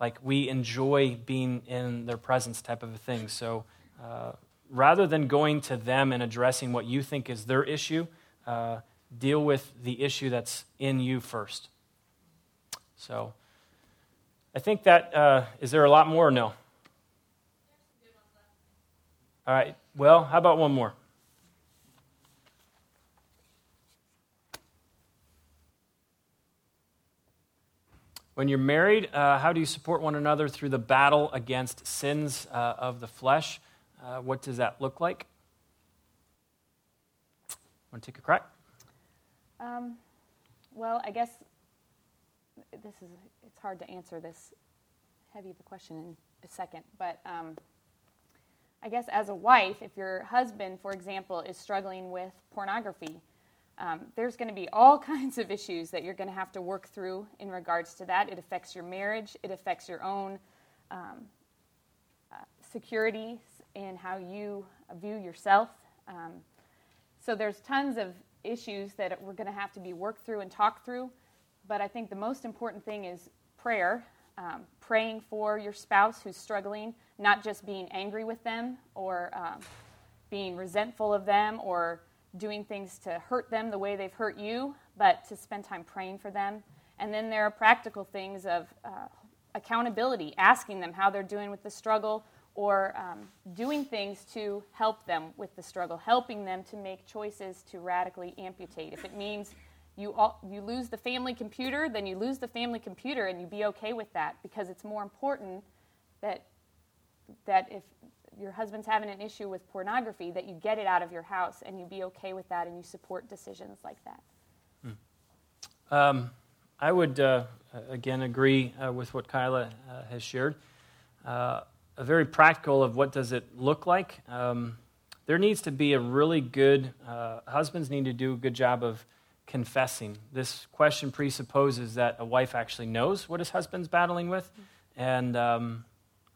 Like we enjoy being in their presence, type of a thing. So uh, rather than going to them and addressing what you think is their issue, uh, deal with the issue that's in you first. So I think that uh, is there a lot more or no? All right. Well, how about one more? When you're married, uh, how do you support one another through the battle against sins uh, of the flesh? Uh, what does that look like? Want to take a crack? Um, well, I guess this is it's hard to answer this heavy of a question in a second, but um, I guess as a wife, if your husband, for example, is struggling with pornography, um, there's going to be all kinds of issues that you're going to have to work through in regards to that. It affects your marriage, it affects your own um, uh, security in how you view yourself. Um, so there's tons of issues that we're going to have to be worked through and talked through. But I think the most important thing is prayer, um, praying for your spouse who's struggling, not just being angry with them or um, being resentful of them or doing things to hurt them the way they've hurt you, but to spend time praying for them. And then there are practical things of uh, accountability, asking them how they're doing with the struggle, or um, doing things to help them with the struggle, helping them to make choices to radically amputate. If it means you, all, you lose the family computer, then you lose the family computer and you be okay with that because it's more important that, that if your husband's having an issue with pornography, that you get it out of your house and you be okay with that and you support decisions like that. Hmm. Um, I would, uh, again, agree uh, with what Kyla uh, has shared. Uh, a very practical of what does it look like. Um, there needs to be a really good, uh, husbands need to do a good job of confessing. This question presupposes that a wife actually knows what his husband's battling with. And um,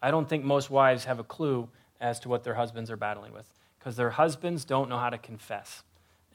I don't think most wives have a clue as to what their husbands are battling with because their husbands don't know how to confess.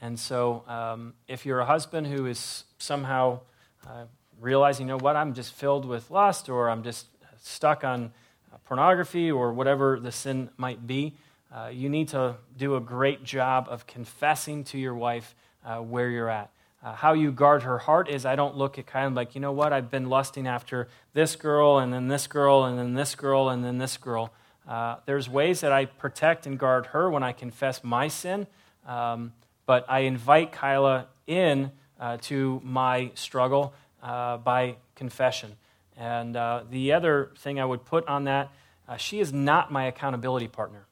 And so, um, if you're a husband who is somehow uh, realizing, you know what, I'm just filled with lust or I'm just stuck on uh, pornography or whatever the sin might be, uh, you need to do a great job of confessing to your wife uh, where you're at. Uh, how you guard her heart is I don't look at kind of like, you know what, I've been lusting after this girl and then this girl and then this girl and then this girl. Uh, there's ways that I protect and guard her when I confess my sin, um, but I invite Kyla in uh, to my struggle uh, by confession. And uh, the other thing I would put on that, uh, she is not my accountability partner.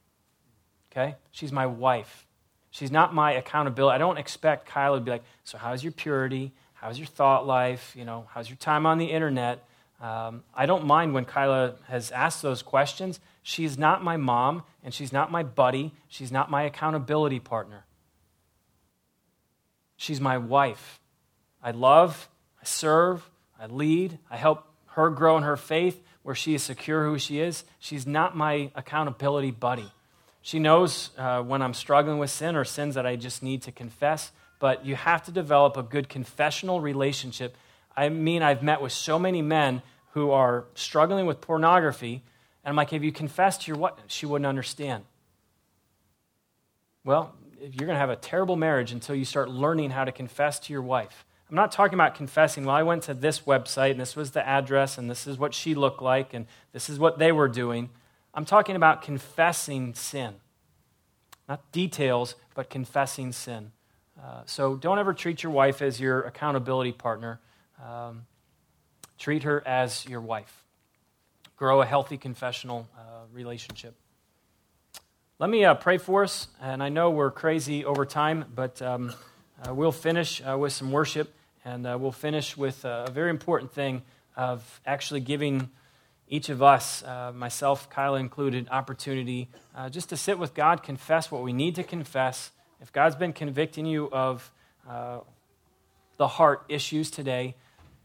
Okay? She's my wife. She's not my accountability. I don't expect Kyla to be like, so how's your purity? How's your thought life? You know, how's your time on the internet? Um, I don't mind when Kyla has asked those questions. She's not my mom, and she's not my buddy. She's not my accountability partner. She's my wife. I love, I serve, I lead, I help her grow in her faith where she is secure who she is. She's not my accountability buddy. She knows uh, when I'm struggling with sin or sins that I just need to confess, but you have to develop a good confessional relationship I mean, I've met with so many men who are struggling with pornography, and I'm like, if you confess to your what? she wouldn't understand. Well, you're going to have a terrible marriage until you start learning how to confess to your wife. I'm not talking about confessing, well, I went to this website, and this was the address, and this is what she looked like, and this is what they were doing. I'm talking about confessing sin. Not details, but confessing sin. Uh, so don't ever treat your wife as your accountability partner. Um, treat her as your wife. Grow a healthy confessional uh, relationship. Let me uh, pray for us. And I know we're crazy over time, but um, uh, we'll finish uh, with some worship. And uh, we'll finish with a very important thing of actually giving each of us, uh, myself, Kyla included, opportunity just to sit with God, confess what we need to confess. If God's been convicting you of the heart issues today,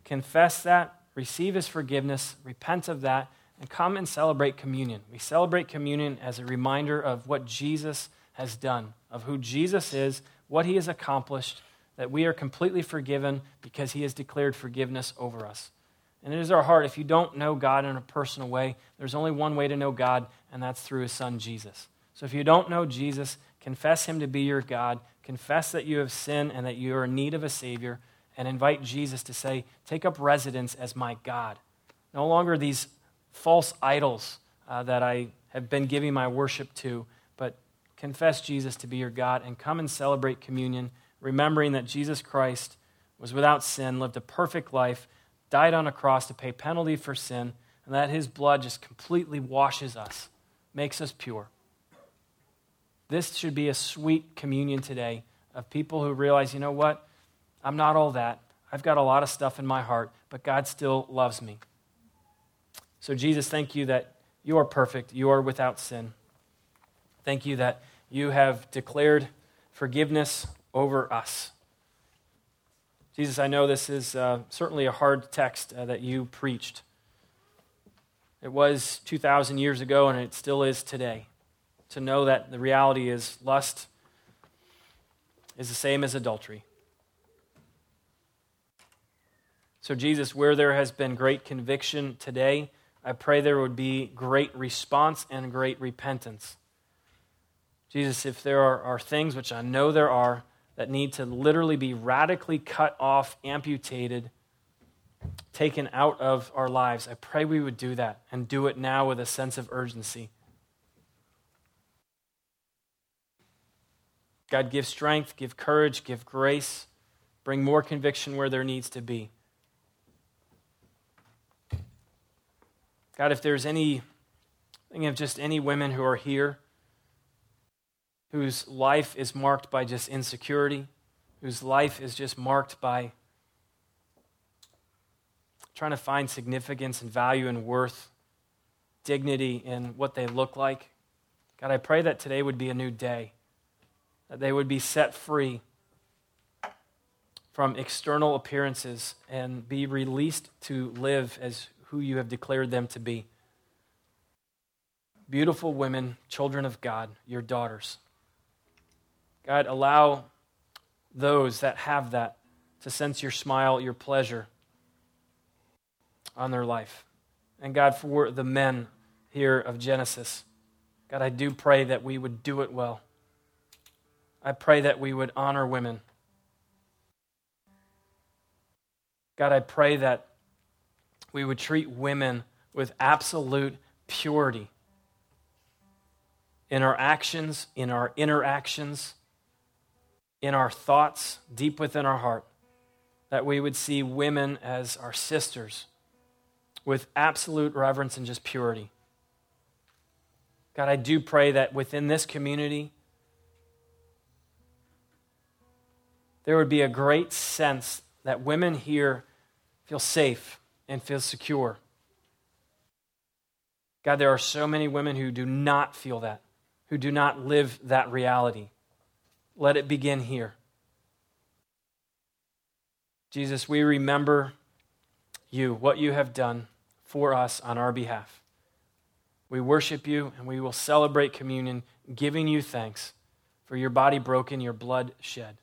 confess that, receive his forgiveness, repent of that, and come and celebrate communion. We celebrate communion as a reminder of what Jesus has done, of who Jesus is, what he has accomplished, that we are completely forgiven because he has declared forgiveness over us. And it is our heart. If you don't know God in a personal way, there's only one way to know God, and that's through his son, Jesus. So if you don't know Jesus, confess him to be your God, confess that you have sinned and that you are in need of a Savior, and invite Jesus to say, Take up residence as my God. No longer these false idols uh, that I have been giving my worship to, but confess Jesus to be your God and come and celebrate communion, remembering that Jesus Christ was without sin, lived a perfect life, died on a cross to pay penalty for sin, and that his blood just completely washes us, makes us pure. This should be a sweet communion today of people who realize, you know what? I'm not all that. I've got a lot of stuff in my heart, but God still loves me. So, Jesus, thank you that you are perfect, you are without sin. Thank you that you have declared forgiveness over us. Jesus, I know this is uh, certainly a hard text uh, that you preached. It was 2,000 years ago, and it still is today. To know that the reality is lust is the same as adultery. So, Jesus, where there has been great conviction today, I pray there would be great response and great repentance. Jesus, if there are, are things, which I know there are, that need to literally be radically cut off, amputated, taken out of our lives, I pray we would do that and do it now with a sense of urgency. God, give strength, give courage, give grace, bring more conviction where there needs to be. God, if there's any, think of just any women who are here whose life is marked by just insecurity, whose life is just marked by trying to find significance and value and worth, dignity in what they look like. God, I pray that today would be a new day, that they would be set free from external appearances and be released to live as who you have declared them to be. Beautiful women, children of God, your daughters. God, allow those that have that to sense your smile, your pleasure on their life. And God, for the men here of Genesis, God, I do pray that we would do it well. I pray that we would honor women. God, I pray that we would treat women with absolute purity in our actions, in our interactions, in our thoughts, deep within our heart. That we would see women as our sisters with absolute reverence and just purity. God, I do pray that within this community, there would be a great sense that women here feel safe and feel secure. God, there are so many women who do not feel that, who do not live that reality. Let it begin here. Jesus, we remember you, what you have done for us on our behalf. We worship you and we will celebrate communion, giving you thanks for your body broken, your blood shed.